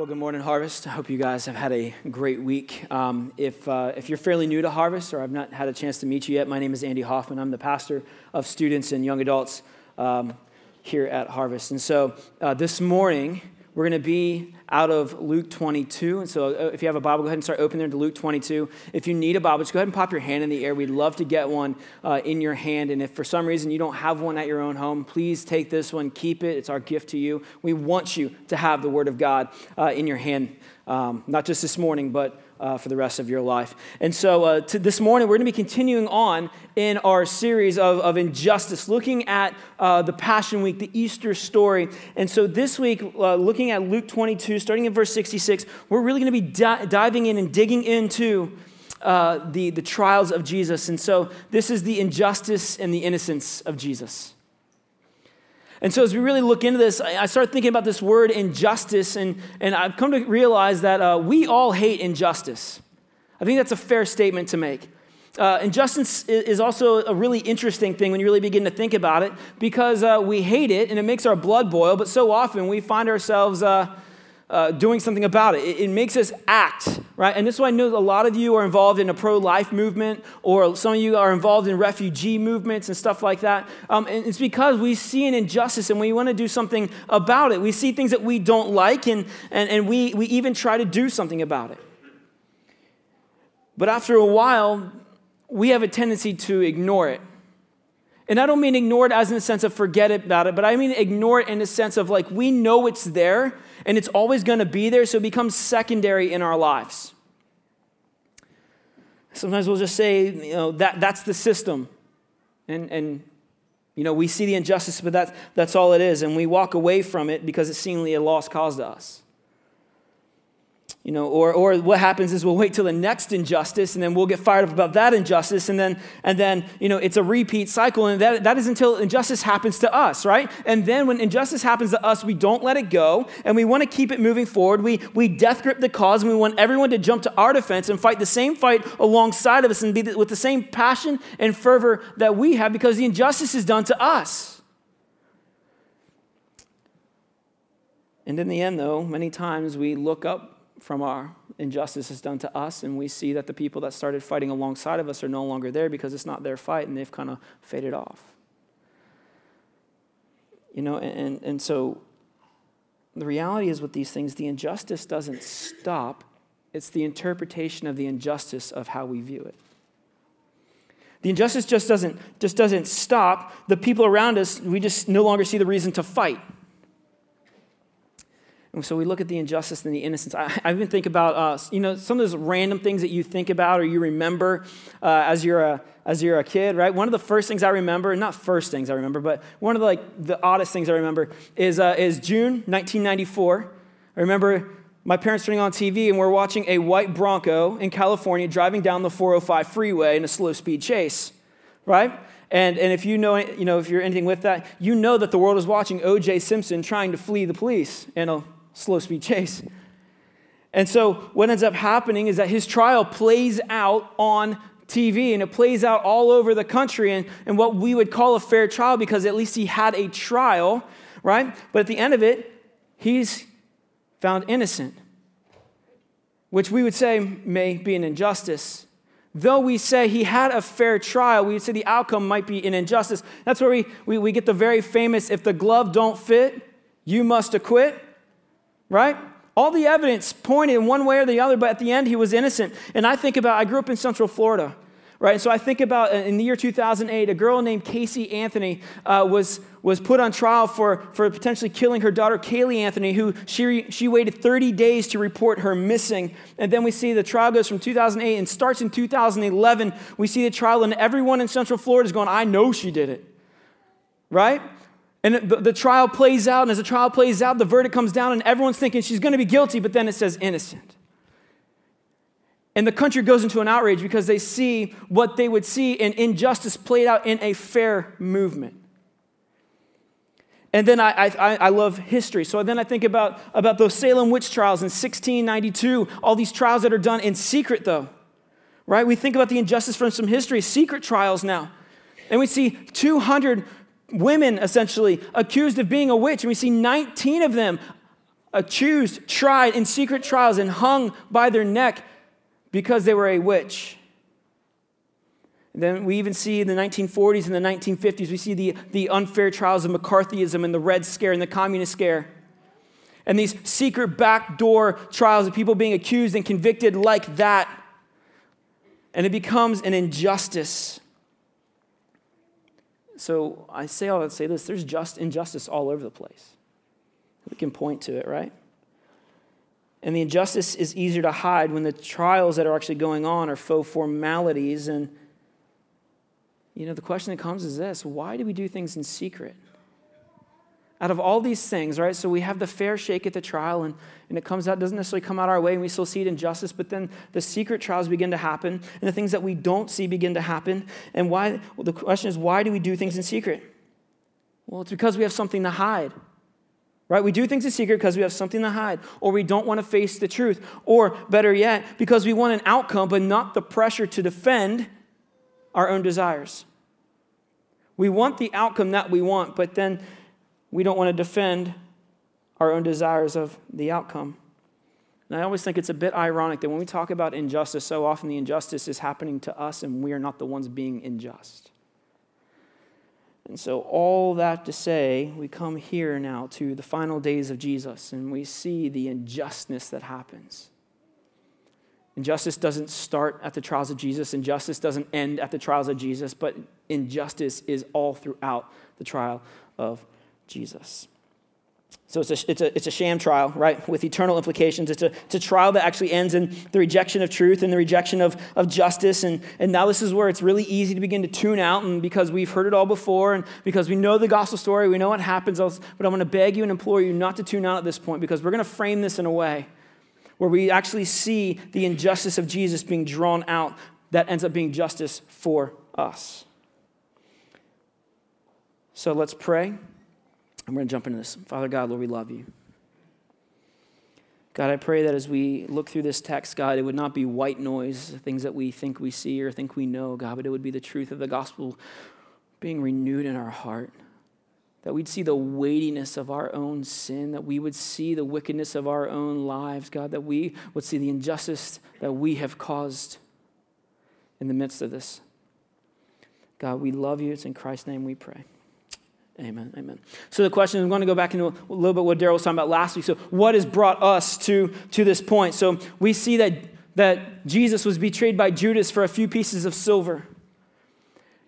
Well, good morning, Harvest. I hope you guys have had a great week. Um, if, uh, if you're fairly new to Harvest or I've not had a chance to meet you yet, my name is Andy Hoffman. I'm the pastor of students and young adults um, here at Harvest. And so uh, this morning, we're going to be out of Luke 22. And so uh, if you have a Bible, go ahead and start opening there to Luke 22. If you need a Bible, just go ahead and pop your hand in the air. We'd love to get one uh, in your hand. And if for some reason you don't have one at your own home, please take this one, keep it. It's our gift to you. We want you to have the Word of God uh, in your hand, um, not just this morning, but uh, for the rest of your life. And so uh, this morning, we're going to be continuing on in our series of, of injustice, looking at uh, the Passion Week, the Easter story. And so this week, uh, looking at Luke 22, starting in verse 66, we're really going to be di- diving in and digging into. Uh, the, the trials of Jesus. And so, this is the injustice and the innocence of Jesus. And so, as we really look into this, I started thinking about this word injustice, and, and I've come to realize that uh, we all hate injustice. I think that's a fair statement to make. Uh, injustice is also a really interesting thing when you really begin to think about it because uh, we hate it and it makes our blood boil, but so often we find ourselves uh, doing something about it. it. it. makes us act, right? And this is why I know a lot of you are involved in a pro life movement, or some of you are involved in refugee movements and stuff like that. Um, and it's because we see an injustice and we want to do something about it. We see things that we don't like, and, and, and we, we even try to do something about it. But after a while, we have a tendency to ignore it. And I don't mean ignore it as in the sense of forget about it, but I mean ignore it in the sense of like we know it's there and it's always going to be there, so it becomes secondary in our lives. Sometimes we'll just say, you know, that, that's the system. And, and, you know, we see the injustice, but that's, that's all it is. And we walk away from it because it's seemingly a lost cause to us. You know, or, or what happens is we'll wait till the next injustice and then we'll get fired up about that injustice and then, and then you know, it's a repeat cycle and that, that is until injustice happens to us, right? And then when injustice happens to us, we don't let it go and we want to keep it moving forward. We, we death grip the cause and we want everyone to jump to our defense and fight the same fight alongside of us and be with the same passion and fervor that we have because the injustice is done to us. And in the end, though, many times we look up from our injustices done to us, and we see that the people that started fighting alongside of us are no longer there because it's not their fight and they've kind of faded off. You know, and, and so the reality is with these things, the injustice doesn't stop, it's the interpretation of the injustice of how we view it. The injustice just doesn't, just doesn't stop. The people around us, we just no longer see the reason to fight. And so we look at the injustice and the innocence. I, I even think about, uh, you know, some of those random things that you think about or you remember uh, as, you're a, as you're a kid, right? One of the first things I remember, not first things I remember, but one of the, like, the oddest things I remember is, uh, is June 1994. I remember my parents turning on TV and we're watching a white Bronco in California driving down the 405 freeway in a slow speed chase, right? And, and if you know, you know, if you're anything with that, you know that the world is watching O.J. Simpson trying to flee the police in a slow speed chase. And so, what ends up happening is that his trial plays out on TV and it plays out all over the country and, and what we would call a fair trial because at least he had a trial, right? But at the end of it, he's found innocent, which we would say may be an injustice. Though we say he had a fair trial, we would say the outcome might be an injustice. That's where we, we, we get the very famous if the glove don't fit, you must acquit right? All the evidence pointed in one way or the other, but at the end, he was innocent. And I think about, I grew up in Central Florida, right? And So I think about uh, in the year 2008, a girl named Casey Anthony uh, was, was put on trial for, for potentially killing her daughter, Caylee Anthony, who she, she waited 30 days to report her missing. And then we see the trial goes from 2008 and starts in 2011. We see the trial, and everyone in Central Florida is going, I know she did it, right? And the, the, trial plays out, and as the trial plays out, the verdict comes down, and everyone's thinking she's going to be guilty, but then it says innocent. And the country goes into an outrage because they see what they would see in injustice played out in a fair movement. And then I, I, I, love history. So then I think about, about those Salem witch trials in 1692, all these trials that are done in secret, though. Right? We think about the injustice from some history, secret trials now. And we see 200 women essentially accused of being a witch, and we see 19 of them accused, tried in secret trials, and hung by their neck because they were a witch. Then we even see in the 1940s and the 1950s, we see the, the unfair trials of McCarthyism and the Red Scare and the Communist Scare. And these secret backdoor trials of people being accused and convicted like that. And it becomes an injustice. So I say all that say this there's just injustice all over the place. We can point to it, right? And the injustice is easier to hide when the trials that are actually going on are faux formalities. And, you know, the question that comes is this why do we do things in secret? Out of all these things, right? So we have the fair shake at the trial, and, and it comes out, doesn't necessarily come out our way, and we still see it in justice, but then the secret trials begin to happen, and the things that we don't see begin to happen. And why? Well, the question is, why do we do things in secret? Well, it's because we have something to hide. Right? We do things in secret because we have something to hide, or we don't want to face the truth, or better yet, because we want an outcome but not the pressure to defend our own desires. We want the outcome that we want, but then we don't want to defend our own desires of the outcome. And I always think it's a bit ironic that when we talk about injustice, so often the injustice is happening to us and we are not the ones being unjust. And so, all that to say, we come here now to the final days of Jesus and we see the injustice that happens. Injustice doesn't start at the trials of Jesus, injustice doesn't end at the trials of Jesus, but injustice is all throughout the trial of Jesus. So it's a, it's, a, it's a sham trial, right, with eternal implications. It's a, it's a trial that actually ends in the rejection of truth and the rejection of, of justice. And, and now this is where it's really easy to begin to tune out. And because we've heard it all before and because we know the gospel story, we know what happens. But I'm going to beg you and implore you not to tune out at this point because we're going to frame this in a way where we actually see the injustice of Jesus being drawn out that ends up being justice for us. So let's pray. I'm going to jump into this. Father God, Lord, we love you. God, I pray that as we look through this text, God, it would not be white noise, things that we think we see or think we know, God, but it would be the truth of the gospel being renewed in our heart. That we'd see the weightiness of our own sin, that we would see the wickedness of our own lives, God, that we would see the injustice that we have caused in the midst of this. God, we love you. It's in Christ's name we pray. Amen. Amen. So the question, I'm going to go back into a little bit what Daryl was talking about last week. So what has brought us to, to this point? So we see that, that Jesus was betrayed by Judas for a few pieces of silver.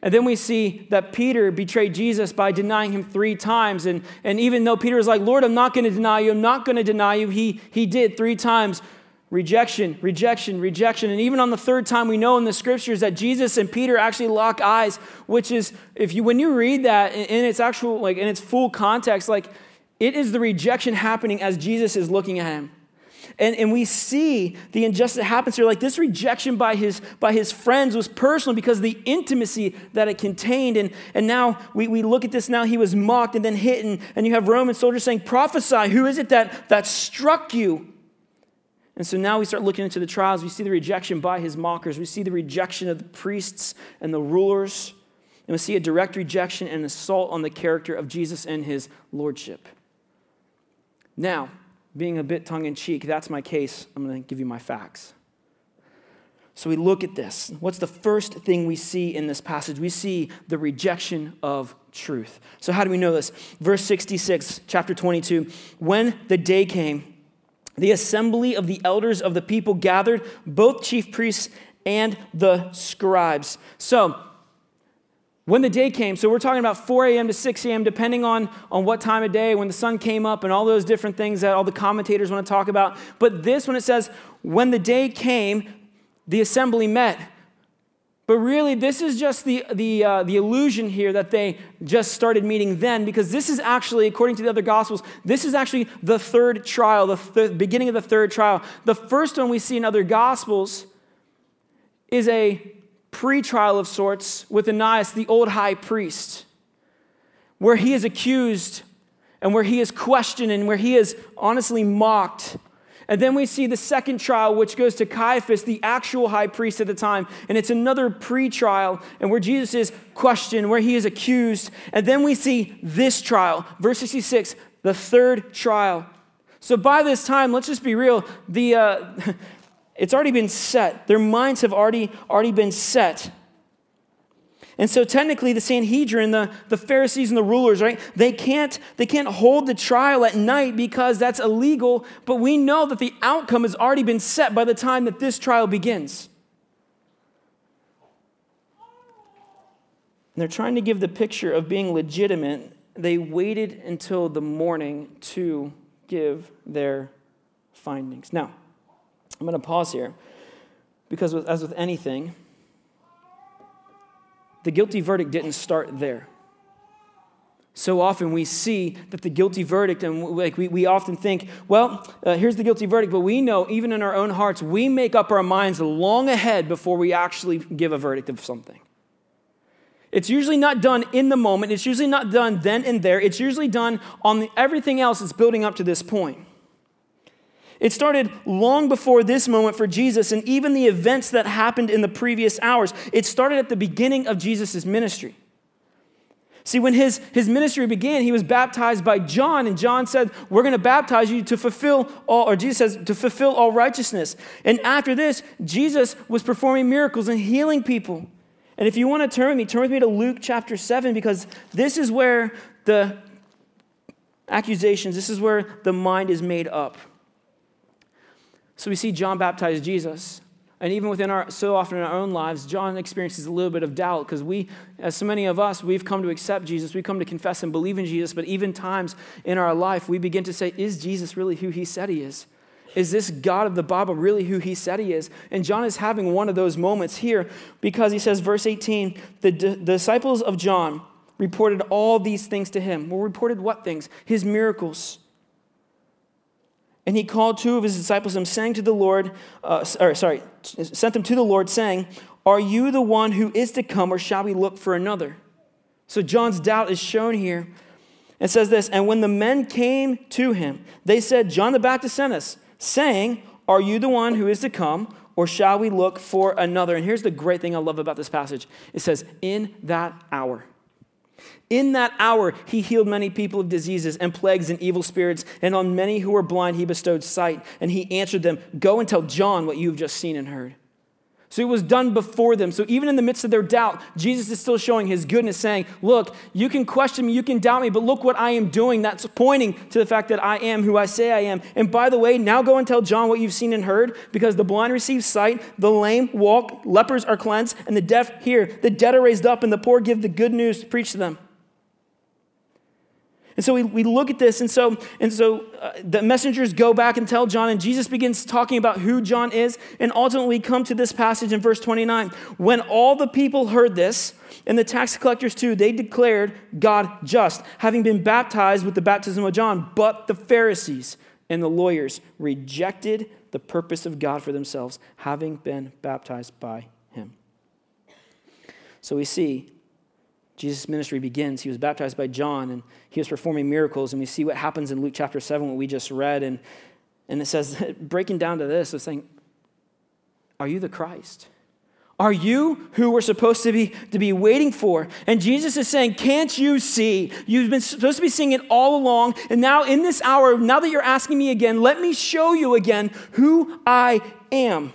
And then we see that Peter betrayed Jesus by denying him three times. And, and even though Peter was like, Lord, I'm not going to deny you, I'm not going to deny you, he, he did three times rejection, rejection, rejection. And even on the third time, we know in the scriptures that Jesus and Peter actually lock eyes, which is, if you, when you read that in its actual, like in its full context, like it is the rejection happening as Jesus is looking at him. And, and we see the injustice that happens here. Like this rejection by his, by his friends was personal because the intimacy that it contained. And, and now we, we look at this now, he was mocked and then hit. And, and you have Roman soldiers saying, Prophesy, who is it that, that struck you? And so now we start looking into the trials. We see the rejection by his mockers. We see the rejection of the priests and the rulers. And we see a direct rejection and assault on the character of Jesus and his lordship. Now, being a bit tongue in cheek, that's my case. I'm going to give you my facts. So we look at this. What's the first thing we see in this passage? We see the rejection of truth. So, how do we know this? Verse 66, chapter 22. When the day came, the assembly of the elders of the people gathered, both chief priests and the scribes. So, when the day came, so we're talking about 4 a.m. to 6 a.m., depending on, on what time of day, when the sun came up, and all those different things that all the commentators want to talk about. But this, when it says, when the day came, the assembly met. But really, this is just the, the, uh, the illusion here that they just started meeting then, because this is actually, according to the other Gospels, this is actually the third trial, the th- beginning of the third trial. The first one we see in other Gospels is a pre-trial of sorts with Ananias, the old high priest, where he is accused and where he is questioned and where he is honestly mocked. And then we see the second trial, which goes to Caiaphas, the actual high priest at the time. And it's another pre trial, and where Jesus is questioned, where he is accused. And then we see this trial, verse 66, the third trial. So by this time, let's just be real, the, uh, it's already been set. Their minds have already, already been set. And so technically the Sanhedrin, the, the Pharisees and the rulers, right, they can't, they can't hold the trial at night because that's illegal, but we know that the outcome has already been set by the time that this trial begins. And they're trying to give the picture of being legitimate. They waited until the morning to give their findings. Now, I'm going to pause here because, as with anything, the guilty verdict didn't start there. So often we see that the guilty verdict, and like we, we often think, well, uh, here's the guilty verdict, but we know even in our own hearts, we make up our minds long ahead before we actually give a verdict of something. It's usually not done in the moment, it's usually not done then and there, it's usually done on the, everything else that's building up to this point. It started long before this moment for Jesus and even the events that happened in the previous hours. It started at the beginning of Jesus' ministry. See, when his, his ministry began, he was baptized by John, and John said, We're going to baptize you to fulfill all, or Jesus says, to fulfill all righteousness. And after this, Jesus was performing miracles and healing people. And if you want to turn with me, turn with me to Luke chapter 7, because this is where the accusations, this is where the mind is made up. So we see John baptize Jesus. And even within our, so often in our own lives, John experiences a little bit of doubt because we, as so many of us, we've come to accept Jesus. We come to confess and believe in Jesus. But even times in our life, we begin to say, is Jesus really who he said he is? Is this God of the Bible really who he said he is? And John is having one of those moments here because he says, verse 18, the, the disciples of John reported all these things to him. Well, reported what things? His miracles and he called two of his disciples and sang to the Lord, uh, or sorry, sent them to the Lord, saying, Are you the one who is to come, or shall we look for another? So John's doubt is shown here. It says this And when the men came to him, they said, John the Baptist sent us, saying, Are you the one who is to come, or shall we look for another? And here's the great thing I love about this passage it says, In that hour. In that hour, he healed many people of diseases and plagues and evil spirits, and on many who were blind, he bestowed sight. And he answered them, Go and tell John what you've just seen and heard. So it was done before them. So even in the midst of their doubt, Jesus is still showing his goodness, saying, Look, you can question me, you can doubt me, but look what I am doing. That's pointing to the fact that I am who I say I am. And by the way, now go and tell John what you've seen and heard, because the blind receive sight, the lame walk, lepers are cleansed, and the deaf hear, the dead are raised up, and the poor give the good news to preach to them. And so we, we look at this, and so, and so uh, the messengers go back and tell John, and Jesus begins talking about who John is, and ultimately come to this passage in verse 29. When all the people heard this, and the tax collectors too, they declared God just, having been baptized with the baptism of John. But the Pharisees and the lawyers rejected the purpose of God for themselves, having been baptized by him. So we see Jesus' ministry begins. He was baptized by John and he was performing miracles. And we see what happens in Luke chapter 7, what we just read. And, and it says, breaking down to this, it's saying, Are you the Christ? Are you who we're supposed to be, to be waiting for? And Jesus is saying, Can't you see? You've been supposed to be seeing it all along. And now, in this hour, now that you're asking me again, let me show you again who I am.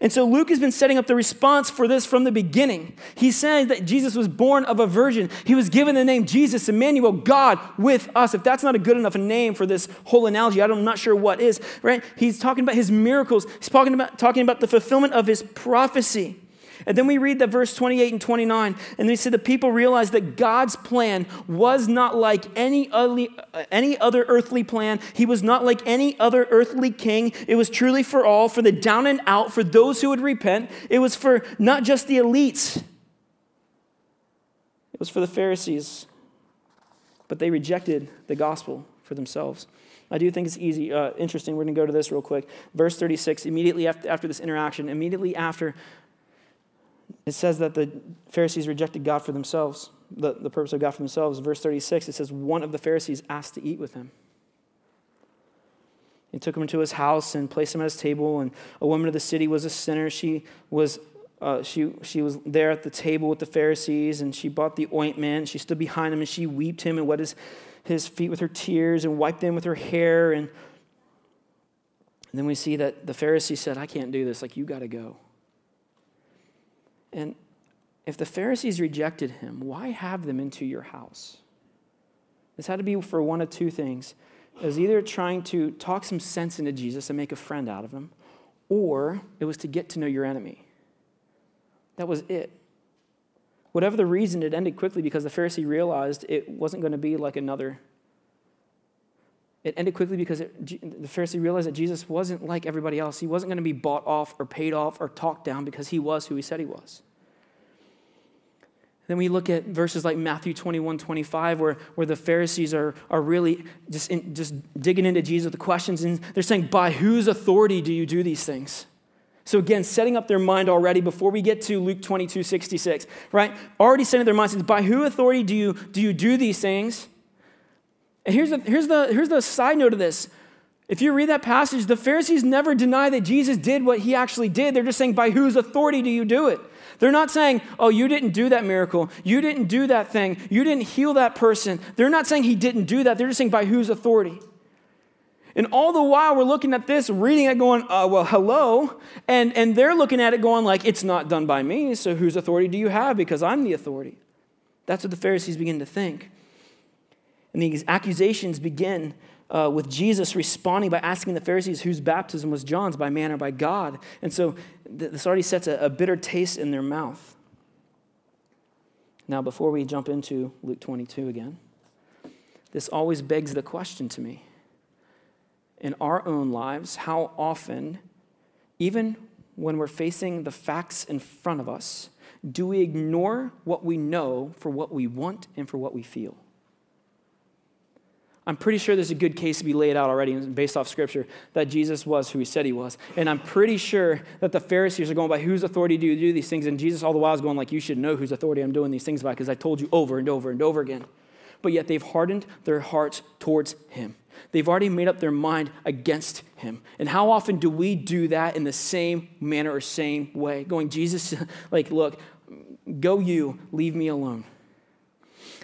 And so Luke has been setting up the response for this from the beginning. He says that Jesus was born of a virgin. He was given the name Jesus, Emmanuel, God with us. If that's not a good enough name for this whole analogy, I'm not sure what is, right? He's talking about his miracles. He's talking about, talking about the fulfillment of his prophecy. And then we read that verse 28 and 29, and they said the people realized that God's plan was not like any other, any other earthly plan. He was not like any other earthly king. It was truly for all, for the down and out, for those who would repent. It was for not just the elites, it was for the Pharisees. But they rejected the gospel for themselves. I do think it's easy, uh, interesting. We're going to go to this real quick. Verse 36, immediately after, after this interaction, immediately after It says that the Pharisees rejected God for themselves, the, the purpose of God for themselves. Verse 36, it says, One of the Pharisees asked to eat with him. He took him into his house and placed him at his table. And a woman of the city was a sinner. She was, uh, she, she was there at the table with the Pharisees, and she bought the ointment. She stood behind him and she wept him and wet his, his feet with her tears and wiped them with her hair. And, and then we see that the Pharisee said, I can't do this. Like, you got to go. And if the Pharisees rejected him, why have them into your house? This had to be for one of two things. It was either trying to talk some sense into Jesus and make a friend out of him, or it was to get to know your enemy. That was it. Whatever the reason, it ended quickly because the Pharisee realized it wasn't going to be like another. It ended quickly because it, the Pharisee realized that Jesus wasn't like everybody else. He wasn't going to be bought off or paid off or talked down because he was who he said he was. Then we look at verses like Matthew 21, 25, where, where the Pharisees are, are really just, in, just digging into Jesus with the questions, and they're saying, By whose authority do you do these things? So again, setting up their mind already before we get to Luke 22, 66, right? Already setting their minds, by whose authority do you, do you do these things? And here's the, here's, the, here's the side note of this. If you read that passage, the Pharisees never deny that Jesus did what he actually did. They're just saying, by whose authority do you do it? They're not saying, oh, you didn't do that miracle. You didn't do that thing. You didn't heal that person. They're not saying he didn't do that. They're just saying, by whose authority? And all the while, we're looking at this, reading it, going, uh, well, hello. And, and they're looking at it going, like, it's not done by me, so whose authority do you have? Because I'm the authority. That's what the Pharisees begin to think. And these accusations begin uh, with Jesus responding by asking the Pharisees whose baptism was John's, by man or by God. And so this already sets a, a bitter taste in their mouth. Now, before we jump into Luke 22 again, this always begs the question to me. In our own lives, how often, even when we're facing the facts in front of us, do we ignore what we know for what we want and for what we feel? I'm pretty sure there's a good case to be laid out already based off scripture that Jesus was who he said he was. And I'm pretty sure that the Pharisees are going by whose authority do you do these things? And Jesus all the while is going like, you should know whose authority I'm doing these things by because I told you over and over and over again. But yet they've hardened their hearts towards him. They've already made up their mind against him. And how often do we do that in the same manner or same way? Going, Jesus, like, look, go you, leave me alone.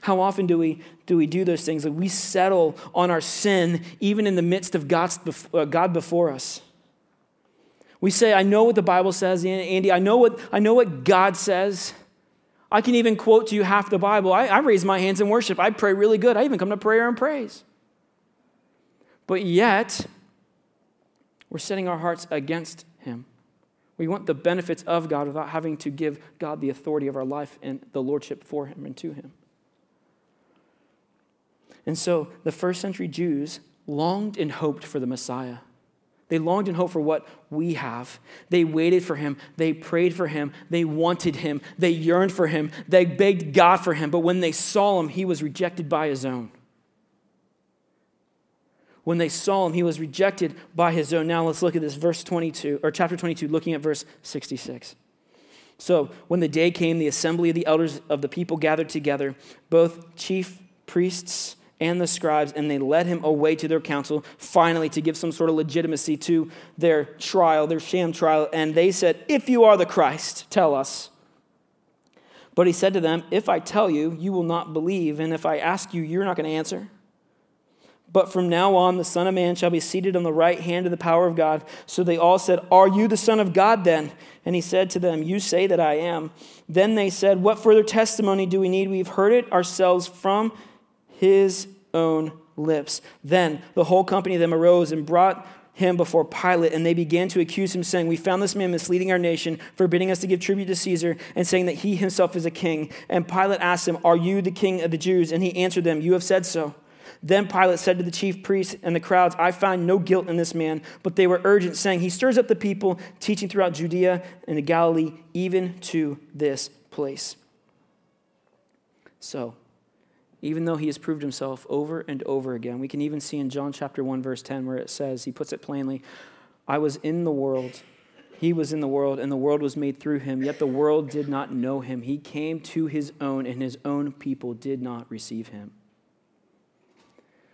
How often do we do, we do those things? Like we settle on our sin even in the midst of God's, uh, God before us. We say, I know what the Bible says, Andy. I know what, I know what God says. I can even quote to you half the Bible. I, I raise my hands in worship. I pray really good. I even come to prayer and praise. But yet, we're setting our hearts against Him. We want the benefits of God without having to give God the authority of our life and the lordship for Him and to Him. And so the first century Jews longed and hoped for the Messiah. They longed and hoped for what we have. They waited for him. They prayed for him. They wanted him. They yearned for him. They begged God for him. But when they saw him, he was rejected by his own. When they saw him, he was rejected by his own. Now let's look at this, verse 22, or chapter 22, looking at verse 66. So when the day came, the assembly of the elders of the people gathered together, both chief priests and the scribes, and they led him away to their council, finally, to give some sort of legitimacy to their trial, their sham trial. And they said, If you are the Christ, tell us. But he said to them, If I tell you, you will not believe, and if I ask you, you're not going to answer. But from now on, the Son of Man shall be seated on the right hand of the power of God. So they all said, Are you the Son of God then? And he said to them, You say that I am. Then they said, What further testimony do we need? We've heard it ourselves from his own lips. Then the whole company of them arose and brought him before Pilate, and they began to accuse him, saying, We found this man misleading our nation, forbidding us to give tribute to Caesar, and saying that he himself is a king. And Pilate asked him, Are you the king of the Jews? And he answered them, You have said so. Then Pilate said to the chief priests and the crowds, I find no guilt in this man. But they were urgent, saying, He stirs up the people, teaching throughout Judea and the Galilee, even to this place. So, even though he has proved himself over and over again. We can even see in John chapter 1 verse 10 where it says he puts it plainly, I was in the world He was in the world, and the world was made through him, yet the world did not know him. He came to his own, and his own people did not receive him.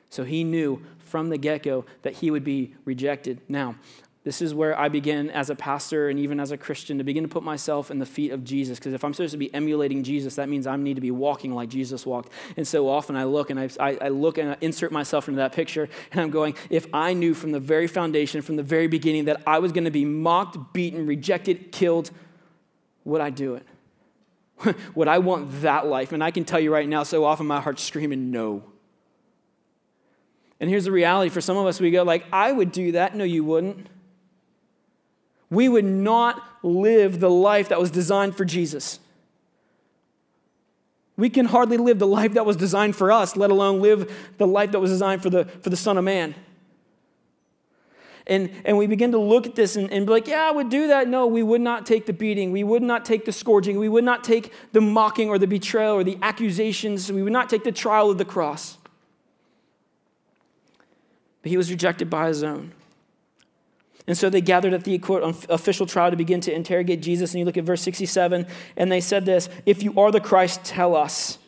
So he knew from the get go that he would be rejected. Now, this is where I begin as a pastor and even as a Christian to begin to put myself in the feet of Jesus. Because if I'm supposed to be emulating Jesus, that means I need to be walking like Jesus walked. And so often I look and I, I, look and I insert myself into that picture, and I'm going, if I knew from the very foundation, from the very beginning, that I was going to be mocked, beaten, rejected, killed, would I do it? would I want that life? And I can tell you right now, so often my heart's screaming, no. And here's the reality for some of us, we go like, I would do that. No, you wouldn't we would not live the life that was designed for Jesus. We can hardly live the life that was designed for us, let alone live the life that was designed for the, for the Son of Man. And, and we begin to look at this and, and be like, yeah, I would do that. No, we would not take the beating. We would not take the scourging. We would not take the mocking or the betrayal or the accusations. We would not take the trial of the cross. But he was rejected by his own. And so they gathered at the quote, official trial to begin to interrogate Jesus. And you look at verse 67, and they said this If you are the Christ, tell us.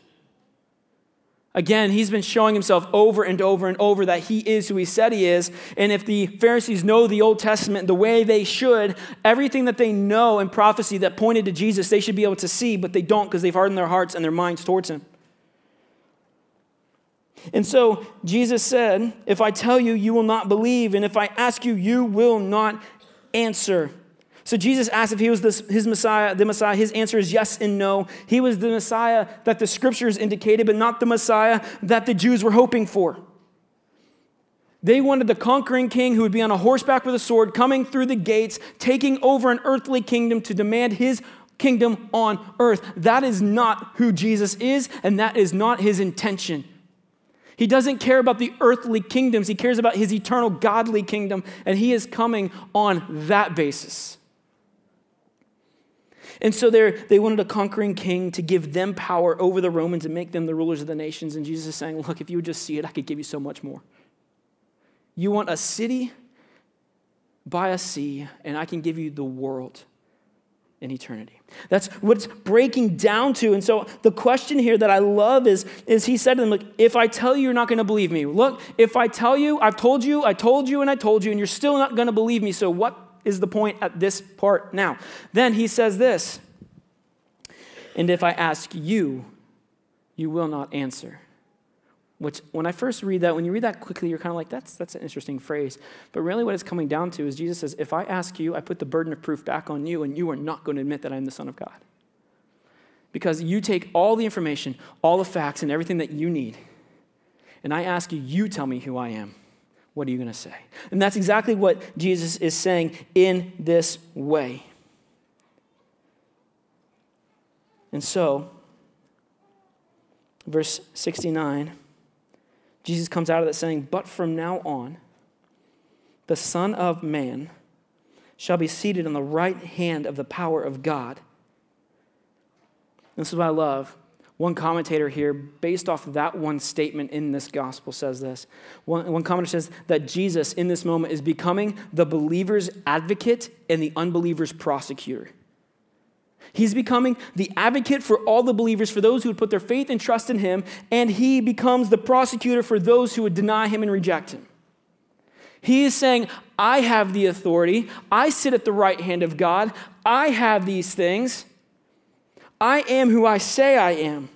Again, he's been showing himself over and over and over that he is who he said he is. And if the Pharisees know the Old Testament the way they should, everything that they know in prophecy that pointed to Jesus, they should be able to see, but they don't because they've hardened their hearts and their minds towards him. And so Jesus said, If I tell you, you will not believe, and if I ask you, you will not answer. So Jesus asked if he was this, his Messiah, the Messiah. His answer is yes and no. He was the Messiah that the scriptures indicated, but not the Messiah that the Jews were hoping for. They wanted the conquering king who would be on a horseback with a sword, coming through the gates, taking over an earthly kingdom to demand his kingdom on earth. That is not who Jesus is, and that is not his intention. He doesn't care about the earthly kingdoms, he cares about his eternal godly kingdom, and he is coming on that basis. And so they wanted a conquering king to give them power over the Romans and make them the rulers of the nations. And Jesus is saying, Look, if you would just see it, I could give you so much more. You want a city by a sea, and I can give you the world in eternity. That's what it's breaking down to. And so the question here that I love is, is he said to them, Look, if I tell you, you're not going to believe me. Look, if I tell you, I've told you, I told you, and I told you, and you're still not going to believe me. So what is the point at this part now? Then he says this, and if I ask you, you will not answer. Which, when I first read that, when you read that quickly, you're kind of like, that's, that's an interesting phrase. But really, what it's coming down to is Jesus says, If I ask you, I put the burden of proof back on you, and you are not going to admit that I'm the Son of God. Because you take all the information, all the facts, and everything that you need, and I ask you, you tell me who I am. What are you going to say? And that's exactly what Jesus is saying in this way. And so, verse 69 Jesus comes out of that saying, But from now on, the Son of Man shall be seated on the right hand of the power of God. This is what I love. One commentator here, based off of that one statement in this gospel, says this. One, one commentator says that Jesus, in this moment, is becoming the believer's advocate and the unbeliever's prosecutor. He's becoming the advocate for all the believers, for those who would put their faith and trust in him, and he becomes the prosecutor for those who would deny him and reject him. He is saying, I have the authority. I sit at the right hand of God. I have these things. I am who I say I am.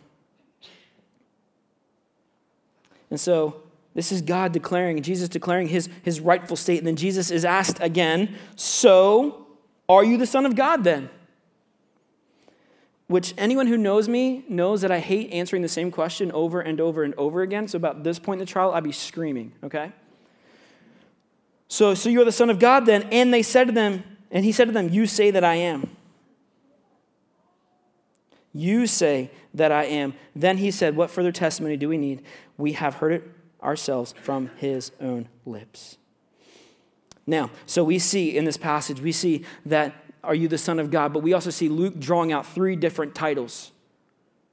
And so, this is God declaring, Jesus declaring his, his rightful state. And then Jesus is asked again, So, are you the Son of God then? Which anyone who knows me knows that I hate answering the same question over and over and over again. So, about this point in the trial, I'd be screaming, okay? So, so you're the Son of God then? And they said to them, and he said to them, You say that I am. You say that I am. Then he said, What further testimony do we need? We have heard it ourselves from his own lips. Now, so we see in this passage, we see that are you the Son of God? But we also see Luke drawing out three different titles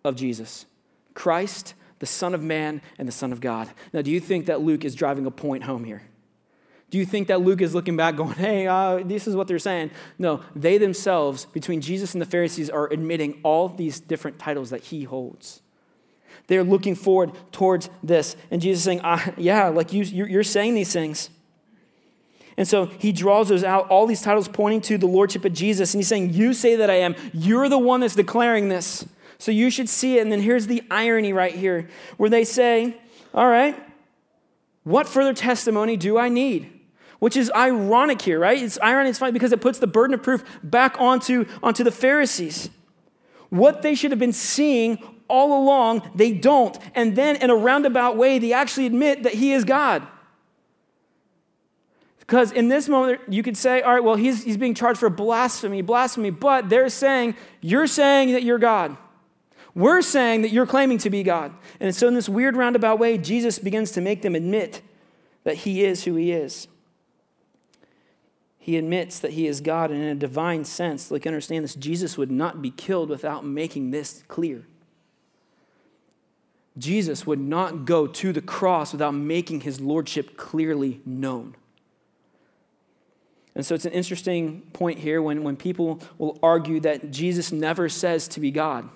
of Jesus Christ, the Son of Man, and the Son of God. Now, do you think that Luke is driving a point home here? Do you think that Luke is looking back going, hey, uh, this is what they're saying? No, they themselves, between Jesus and the Pharisees, are admitting all these different titles that he holds. They're looking forward towards this. And Jesus saying, ah, yeah, like you, you're saying these things. And so he draws those out, all these titles pointing to the lordship of Jesus. And he's saying, You say that I am. You're the one that's declaring this. So you should see it. And then here's the irony right here, where they say, All right, what further testimony do I need? Which is ironic here, right? It's ironic, it's funny because it puts the burden of proof back onto, onto the Pharisees. What they should have been seeing all along, they don't. And then in a roundabout way, they actually admit that he is God. Because in this moment, you could say, all right, well, he's, he's being charged for blasphemy, blasphemy, but they're saying, you're saying that you're God. We're saying that you're claiming to be God. And so, in this weird roundabout way, Jesus begins to make them admit that he is who he is. He admits that he is God, and in a divine sense, like understand this, Jesus would not be killed without making this clear. Jesus would not go to the cross without making his lordship clearly known. And so it's an interesting point here when, when people will argue that Jesus never says to be God.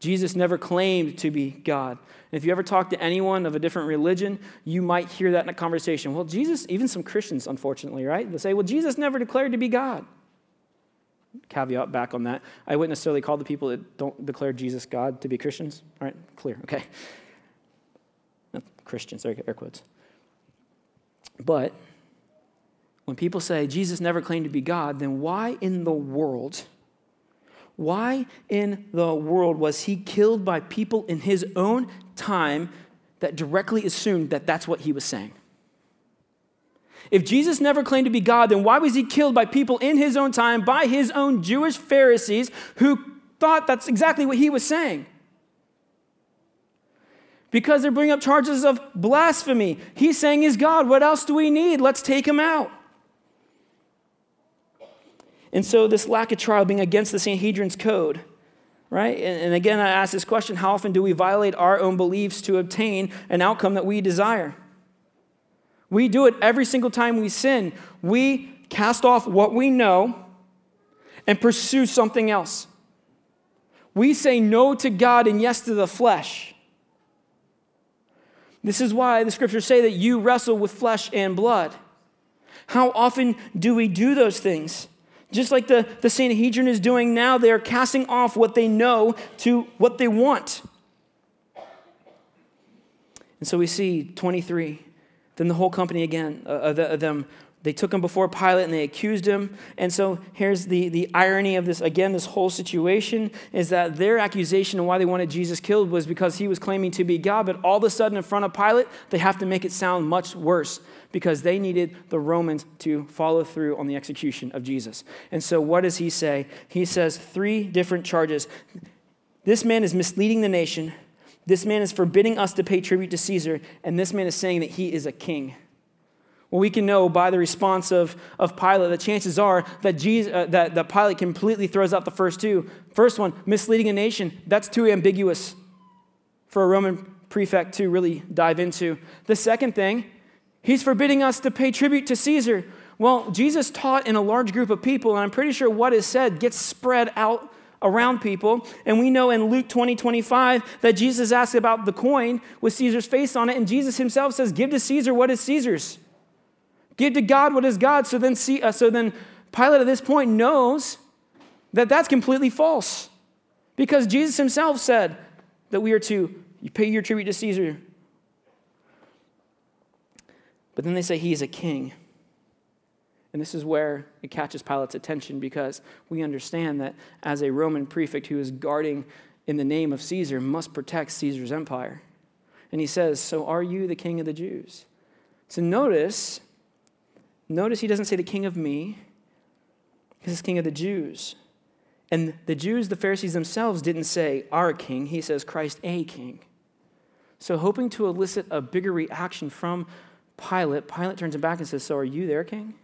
Jesus never claimed to be God. And if you ever talk to anyone of a different religion, you might hear that in a conversation. Well, Jesus, even some Christians, unfortunately, right? They'll say, well, Jesus never declared to be God. Caveat back on that. I wouldn't necessarily call the people that don't declare Jesus God to be Christians. All right, clear, okay. Christians, air quotes. But when people say Jesus never claimed to be God, then why in the world, why in the world was he killed by people in his own time that directly assumed that that's what he was saying? If Jesus never claimed to be God, then why was he killed by people in his own time, by his own Jewish Pharisees who thought that's exactly what he was saying? Because they're bringing up charges of blasphemy. He's saying he's God. What else do we need? Let's take him out. And so, this lack of trial being against the Sanhedrin's code, right? And, and again, I ask this question how often do we violate our own beliefs to obtain an outcome that we desire? We do it every single time we sin. We cast off what we know and pursue something else. We say no to God and yes to the flesh. This is why the scriptures say that you wrestle with flesh and blood. How often do we do those things? Just like the, the Sanhedrin is doing now, they are casting off what they know to what they want. And so we see 23. Then the whole company again uh, the, them they took him before Pilate and they accused him. And so here's the, the irony of this again, this whole situation is that their accusation and why they wanted Jesus killed was because he was claiming to be God. But all of a sudden, in front of Pilate, they have to make it sound much worse because they needed the Romans to follow through on the execution of Jesus. And so what does he say? He says three different charges. This man is misleading the nation. This man is forbidding us to pay tribute to Caesar. And this man is saying that he is a king. Well, we can know by the response of, of Pilate that chances are that, Jesus, uh, that, that Pilate completely throws out the first two. First one, misleading a nation. That's too ambiguous for a Roman prefect to really dive into. The second thing, he's forbidding us to pay tribute to Caesar. Well, Jesus taught in a large group of people, and I'm pretty sure what is said gets spread out around people. And we know in Luke 20, 25 that Jesus asked about the coin with Caesar's face on it, and Jesus himself says, Give to Caesar what is Caesar's. Give to God what is God. So then, see, uh, so then Pilate at this point knows that that's completely false. Because Jesus himself said that we are to pay your tribute to Caesar. But then they say he is a king. And this is where it catches Pilate's attention because we understand that as a Roman prefect who is guarding in the name of Caesar must protect Caesar's empire. And he says, So are you the king of the Jews? So notice Notice he doesn't say the king of me, he says king of the Jews. And the Jews, the Pharisees themselves, didn't say our king, he says Christ a king. So, hoping to elicit a bigger reaction from Pilate, Pilate turns him back and says, So are you their king?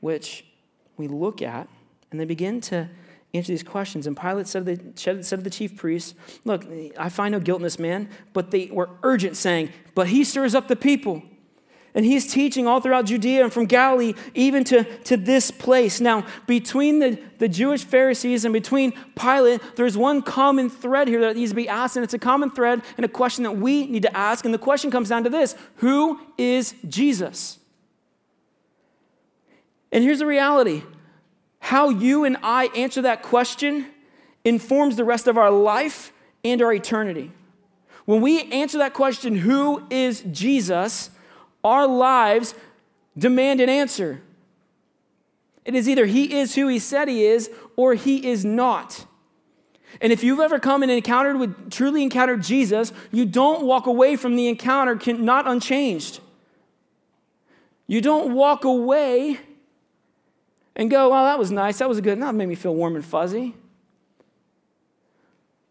Which we look at, and they begin to answer these questions. And Pilate said to, the, said to the chief priests, Look, I find no guilt in this man, but they were urgent, saying, But he stirs up the people. And he's teaching all throughout Judea and from Galilee even to, to this place. Now, between the, the Jewish Pharisees and between Pilate, there's one common thread here that needs to be asked, and it's a common thread and a question that we need to ask. And the question comes down to this Who is Jesus? And here's the reality how you and I answer that question informs the rest of our life and our eternity. When we answer that question, who is Jesus? Our lives demand an answer. It is either he is who he said he is or he is not. And if you've ever come and encountered with truly encountered Jesus, you don't walk away from the encounter not unchanged. You don't walk away and go, well, that was nice, that was good, that made me feel warm and fuzzy.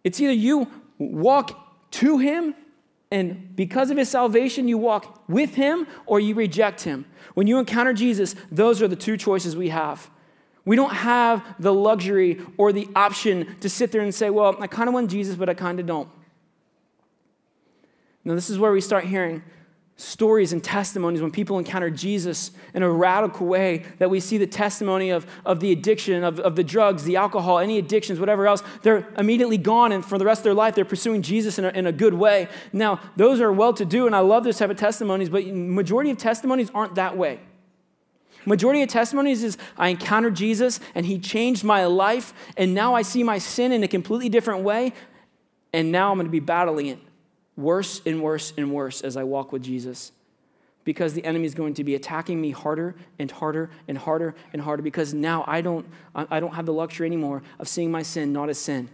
It's either you walk to him, and because of his salvation, you walk with him or you reject him. When you encounter Jesus, those are the two choices we have. We don't have the luxury or the option to sit there and say, well, I kind of want Jesus, but I kind of don't. Now, this is where we start hearing stories and testimonies when people encounter Jesus in a radical way, that we see the testimony of, of the addiction, of, of the drugs, the alcohol, any addictions, whatever else, they're immediately gone, and for the rest of their life, they're pursuing Jesus in a, in a good way. Now, those are well to do, and I love those type of testimonies, but majority of testimonies aren't that way. Majority of testimonies is I encountered Jesus and he changed my life, and now I see my sin in a completely different way, and now I'm going to be battling it worse and worse and worse as I walk with Jesus because the enemy is going to be attacking me harder and harder and harder and harder because now I don't, I don't have the luxury anymore of seeing my sin not as sin.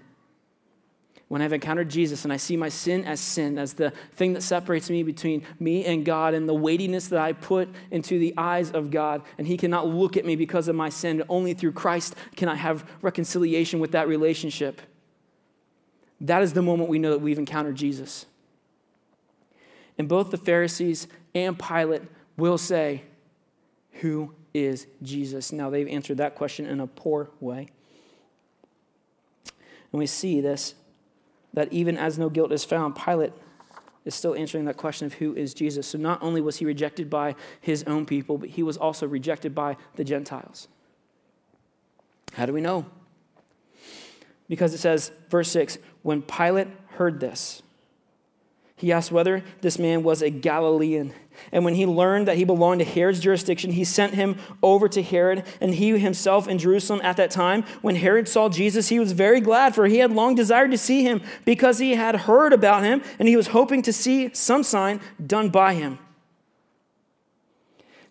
When I've encountered Jesus and I see my sin as sin, as the thing that separates me between me and God and the weightiness that I put into the eyes of God, and He cannot look at me because of my sin, only through Christ can I have reconciliation with that relationship. That is the moment we know that we've encountered Jesus. And both the Pharisees and Pilate will say, Who is Jesus? Now, they've answered that question in a poor way. And we see this that even as no guilt is found, Pilate is still answering that question of who is Jesus. So not only was he rejected by his own people, but he was also rejected by the Gentiles. How do we know? Because it says, verse 6 when Pilate heard this, he asked whether this man was a Galilean. And when he learned that he belonged to Herod's jurisdiction, he sent him over to Herod. And he himself in Jerusalem at that time, when Herod saw Jesus, he was very glad, for he had long desired to see him because he had heard about him, and he was hoping to see some sign done by him.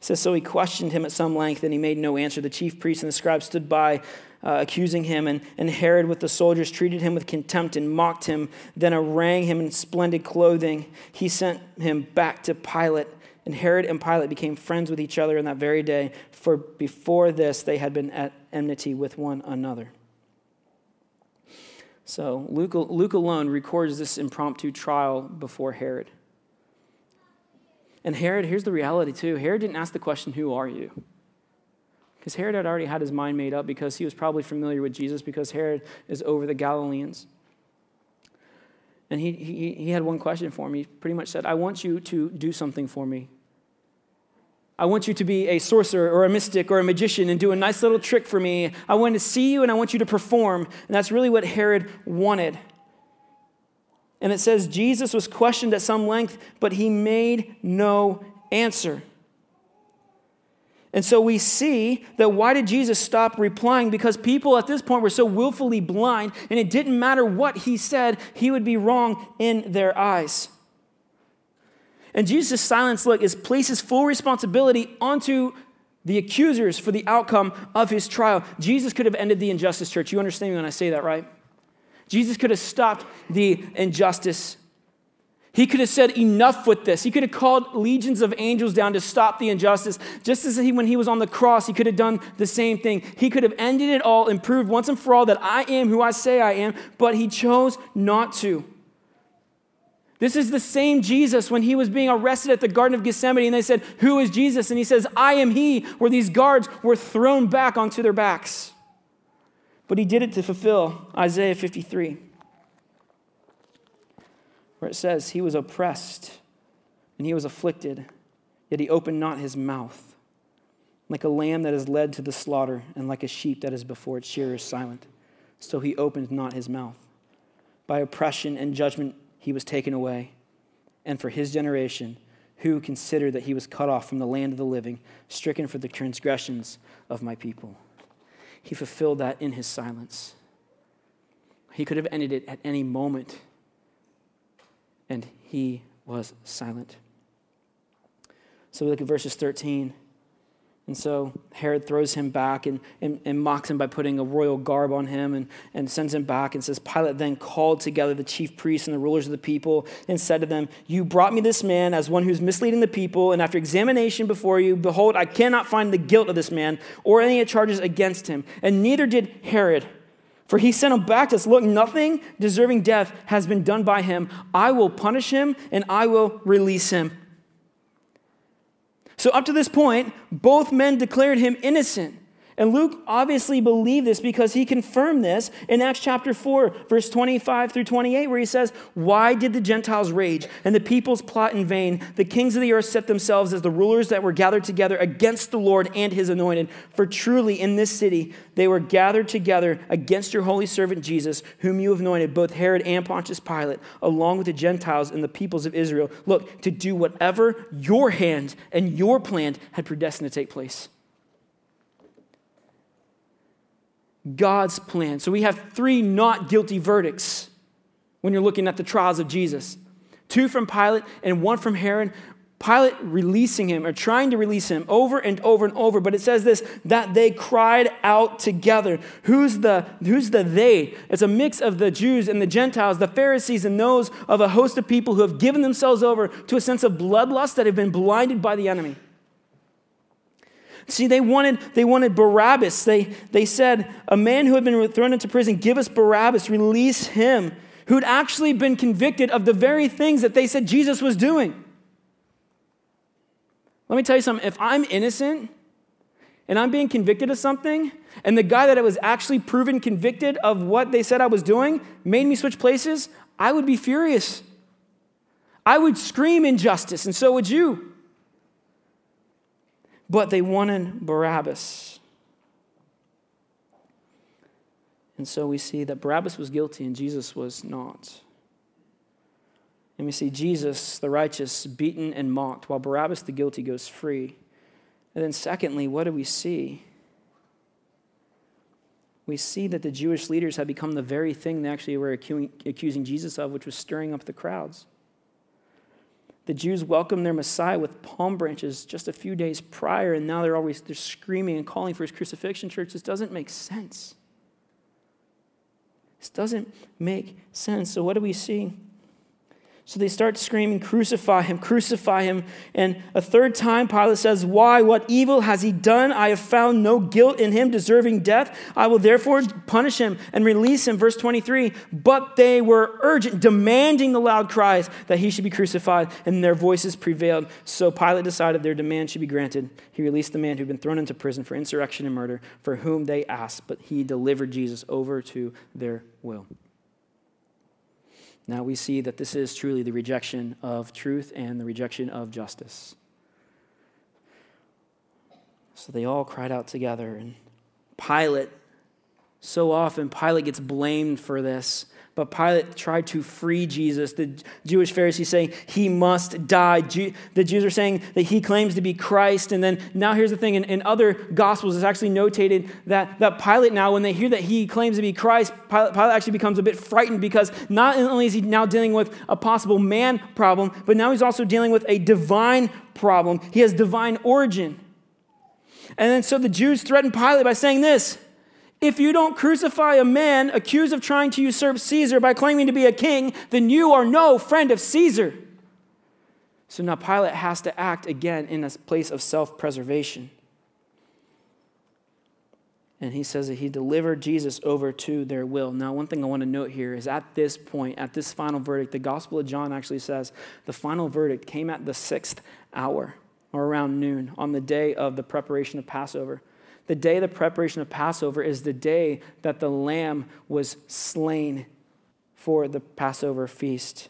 Says, So he questioned him at some length, and he made no answer. The chief priests and the scribes stood by uh, accusing him, and, and Herod with the soldiers treated him with contempt and mocked him, then arraying him in splendid clothing. He sent him back to Pilate. And Herod and Pilate became friends with each other in that very day, for before this they had been at enmity with one another. So Luke, Luke alone records this impromptu trial before Herod. And Herod, here's the reality too Herod didn't ask the question, Who are you? Because Herod had already had his mind made up because he was probably familiar with Jesus because Herod is over the Galileans. And he, he, he had one question for me. He pretty much said, I want you to do something for me. I want you to be a sorcerer or a mystic or a magician and do a nice little trick for me. I want to see you and I want you to perform. And that's really what Herod wanted. And it says Jesus was questioned at some length, but he made no answer. And so we see that why did Jesus stop replying? Because people at this point were so willfully blind, and it didn't matter what he said, he would be wrong in their eyes. And Jesus' silence, look, is places full responsibility onto the accusers for the outcome of his trial. Jesus could have ended the injustice, church. You understand me when I say that, right? Jesus could have stopped the injustice. He could have said, Enough with this. He could have called legions of angels down to stop the injustice. Just as he, when he was on the cross, he could have done the same thing. He could have ended it all and proved once and for all that I am who I say I am, but he chose not to. This is the same Jesus when he was being arrested at the Garden of Gethsemane, and they said, Who is Jesus? And he says, I am he, where these guards were thrown back onto their backs. But he did it to fulfill Isaiah 53 where it says, He was oppressed and he was afflicted, yet he opened not his mouth. Like a lamb that is led to the slaughter, and like a sheep that is before its shearers silent, so he opened not his mouth. By oppression and judgment he was taken away. And for his generation, who considered that he was cut off from the land of the living, stricken for the transgressions of my people. He fulfilled that in his silence. He could have ended it at any moment, and he was silent. So we look at verses 13 and so Herod throws him back and, and, and, mocks him by putting a royal garb on him and, and sends him back and says, Pilate then called together the chief priests and the rulers of the people and said to them, You brought me this man as one who's misleading the people, and after examination before you, behold, I cannot find the guilt of this man or any charges against him. And neither did Herod. For he sent him back to us. Look, nothing deserving death has been done by him. I will punish him and I will release him. So, up to this point, both men declared him innocent. And Luke obviously believed this because he confirmed this in Acts chapter 4, verse 25 through 28, where he says, Why did the Gentiles rage and the peoples plot in vain? The kings of the earth set themselves as the rulers that were gathered together against the Lord and his anointed. For truly in this city they were gathered together against your holy servant Jesus, whom you have anointed, both Herod and Pontius Pilate, along with the Gentiles and the peoples of Israel. Look, to do whatever your hand and your plan had predestined to take place. God's plan. So we have three not guilty verdicts when you're looking at the trials of Jesus two from Pilate and one from Herod. Pilate releasing him or trying to release him over and over and over, but it says this that they cried out together. Who's the who's the they? It's a mix of the Jews and the Gentiles, the Pharisees and those of a host of people who have given themselves over to a sense of bloodlust that have been blinded by the enemy. See, they wanted, they wanted Barabbas. They, they said, a man who had been thrown into prison, give us Barabbas, release him, who'd actually been convicted of the very things that they said Jesus was doing. Let me tell you something. If I'm innocent and I'm being convicted of something, and the guy that I was actually proven convicted of what they said I was doing made me switch places, I would be furious. I would scream injustice, and so would you but they wanted Barabbas. And so we see that Barabbas was guilty and Jesus was not. And we see Jesus, the righteous, beaten and mocked, while Barabbas, the guilty, goes free. And then, secondly, what do we see? We see that the Jewish leaders had become the very thing they actually were accusing Jesus of, which was stirring up the crowds. The Jews welcomed their Messiah with palm branches just a few days prior, and now they're always they're screaming and calling for his crucifixion. Church, this doesn't make sense. This doesn't make sense. So, what do we see? So they start screaming, Crucify him, crucify him. And a third time, Pilate says, Why? What evil has he done? I have found no guilt in him deserving death. I will therefore punish him and release him. Verse 23 But they were urgent, demanding the loud cries that he should be crucified, and their voices prevailed. So Pilate decided their demand should be granted. He released the man who had been thrown into prison for insurrection and murder, for whom they asked, but he delivered Jesus over to their will. Now we see that this is truly the rejection of truth and the rejection of justice. So they all cried out together, and Pilate, so often, Pilate gets blamed for this. But Pilate tried to free Jesus. The Jewish Pharisees saying he must die. The Jews are saying that he claims to be Christ. And then now here's the thing in, in other Gospels, it's actually notated that, that Pilate now, when they hear that he claims to be Christ, Pilate, Pilate actually becomes a bit frightened because not only is he now dealing with a possible man problem, but now he's also dealing with a divine problem. He has divine origin. And then so the Jews threaten Pilate by saying this if you don't crucify a man accused of trying to usurp Caesar by claiming to be a king, then you are no friend of Caesar. So now Pilate has to act again in a place of self preservation. And he says that he delivered Jesus over to their will. Now, one thing I want to note here is at this point, at this final verdict, the Gospel of John actually says the final verdict came at the sixth hour or around noon on the day of the preparation of Passover. The day of the preparation of Passover is the day that the lamb was slain for the Passover feast.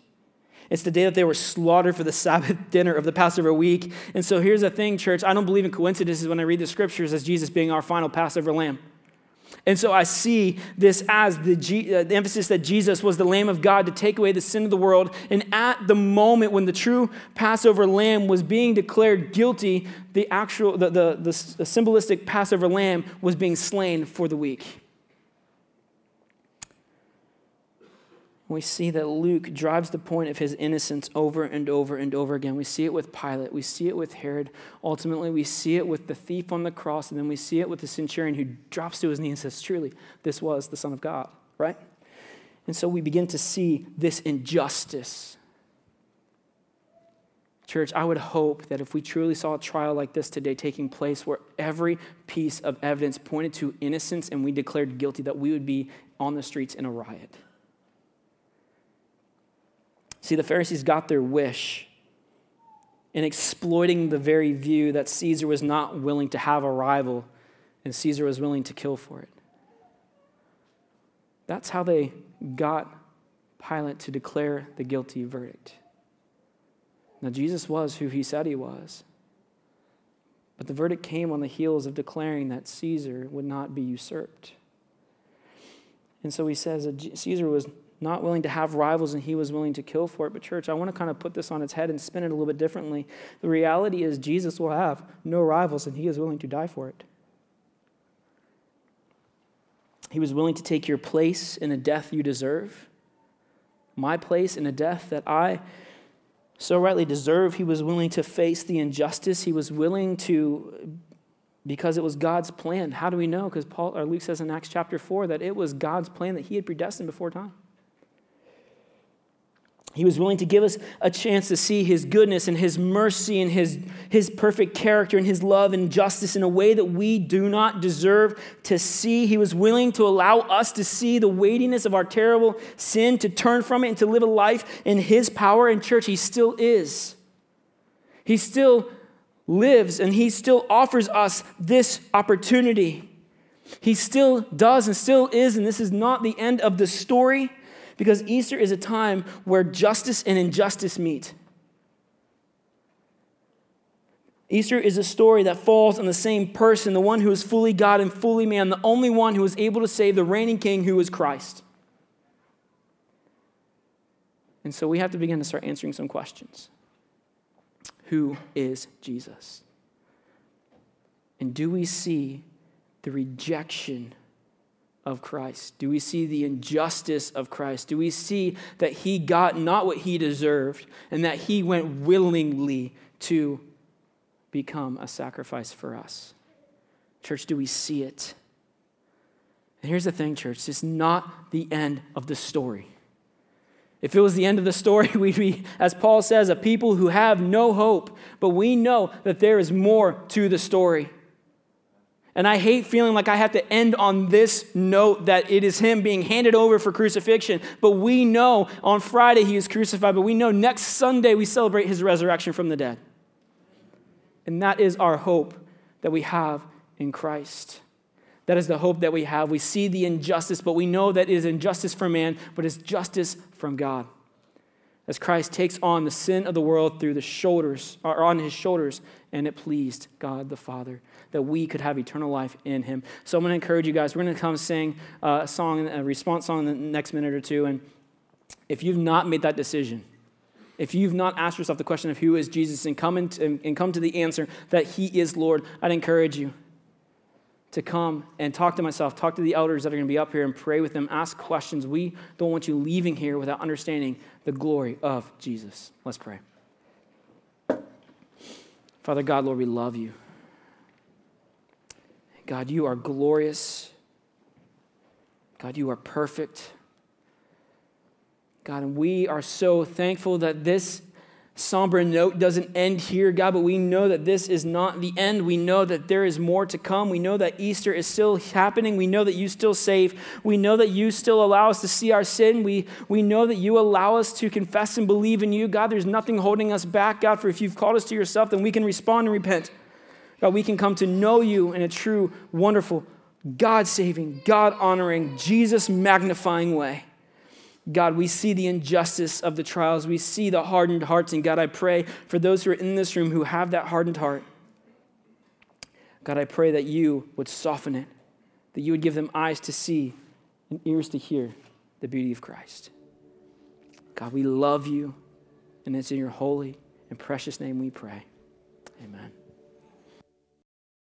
It's the day that they were slaughtered for the Sabbath dinner of the Passover week. And so here's the thing, church. I don't believe in coincidences when I read the scriptures as Jesus being our final Passover lamb. And so I see this as the, G, uh, the, emphasis that Jesus was the Lamb of God to take away the sin of the world. And at the moment when the true Passover lamb was being declared guilty, the actual, the, the, the, the symbolistic Passover lamb was being slain for the week. We see that Luke drives the point of his innocence over and over and over again. We see it with Pilate, we see it with Herod. Ultimately, we see it with the thief on the cross, and then we see it with the centurion who drops to his knee and says, Truly, this was the Son of God, right? And so we begin to see this injustice. Church, I would hope that if we truly saw a trial like this today taking place where every piece of evidence pointed to innocence and we declared guilty, that we would be on the streets in a riot. See, the Pharisees got their wish in exploiting the very view that Caesar was not willing to have a rival and Caesar was willing to kill for it. That's how they got Pilate to declare the guilty verdict. Now, Jesus was who he said he was. But the verdict came on the heels of declaring that Caesar would not be usurped. And so he says that Caesar was not willing to have rivals and he was willing to kill for it. But, church, I want to kind of put this on its head and spin it a little bit differently. The reality is, Jesus will have no rivals and he is willing to die for it. He was willing to take your place in a death you deserve, my place in a death that I so rightly deserve. He was willing to face the injustice. He was willing to because it was God's plan. How do we know? Because Paul or Luke says in Acts chapter 4 that it was God's plan that he had predestined before time. He was willing to give us a chance to see his goodness and his mercy and his, his perfect character and his love and justice in a way that we do not deserve to see. He was willing to allow us to see the weightiness of our terrible sin, to turn from it and to live a life in his power. And, church, he still is. He still lives and he still offers us this opportunity. He still does and still is, and this is not the end of the story. Because Easter is a time where justice and injustice meet. Easter is a story that falls on the same person, the one who is fully God and fully man, the only one who is able to save the reigning king who is Christ. And so we have to begin to start answering some questions. Who is Jesus? And do we see the rejection of Christ? Do we see the injustice of Christ? Do we see that he got not what he deserved and that he went willingly to become a sacrifice for us? Church, do we see it? And here's the thing, church it's not the end of the story. If it was the end of the story, we'd be, as Paul says, a people who have no hope. But we know that there is more to the story. And I hate feeling like I have to end on this note that it is him being handed over for crucifixion. But we know on Friday he was crucified, but we know next Sunday we celebrate his resurrection from the dead. And that is our hope that we have in Christ. That is the hope that we have. We see the injustice, but we know that it is injustice from man, but it's justice from God. As Christ takes on the sin of the world through the shoulders, or on his shoulders, and it pleased God the Father that we could have eternal life in him. So I'm going to encourage you guys. We're going to come sing uh, a song, a response song in the next minute or two. And if you've not made that decision, if you've not asked yourself the question of who is Jesus and come, and come to the answer that he is Lord, I'd encourage you to come and talk to myself, talk to the elders that are going to be up here and pray with them, ask questions. We don't want you leaving here without understanding the glory of Jesus. Let's pray. Father God, Lord, we love you. God, you are glorious. God, you are perfect. God, and we are so thankful that this somber note doesn't end here, God, but we know that this is not the end. We know that there is more to come. We know that Easter is still happening. We know that you still save. We know that you still allow us to see our sin. We, we know that you allow us to confess and believe in you. God, there's nothing holding us back, God, for if you've called us to yourself, then we can respond and repent. God, we can come to know you in a true, wonderful, God saving, God honoring, Jesus magnifying way. God, we see the injustice of the trials. We see the hardened hearts. And God, I pray for those who are in this room who have that hardened heart. God, I pray that you would soften it, that you would give them eyes to see and ears to hear the beauty of Christ. God, we love you, and it's in your holy and precious name we pray. Amen.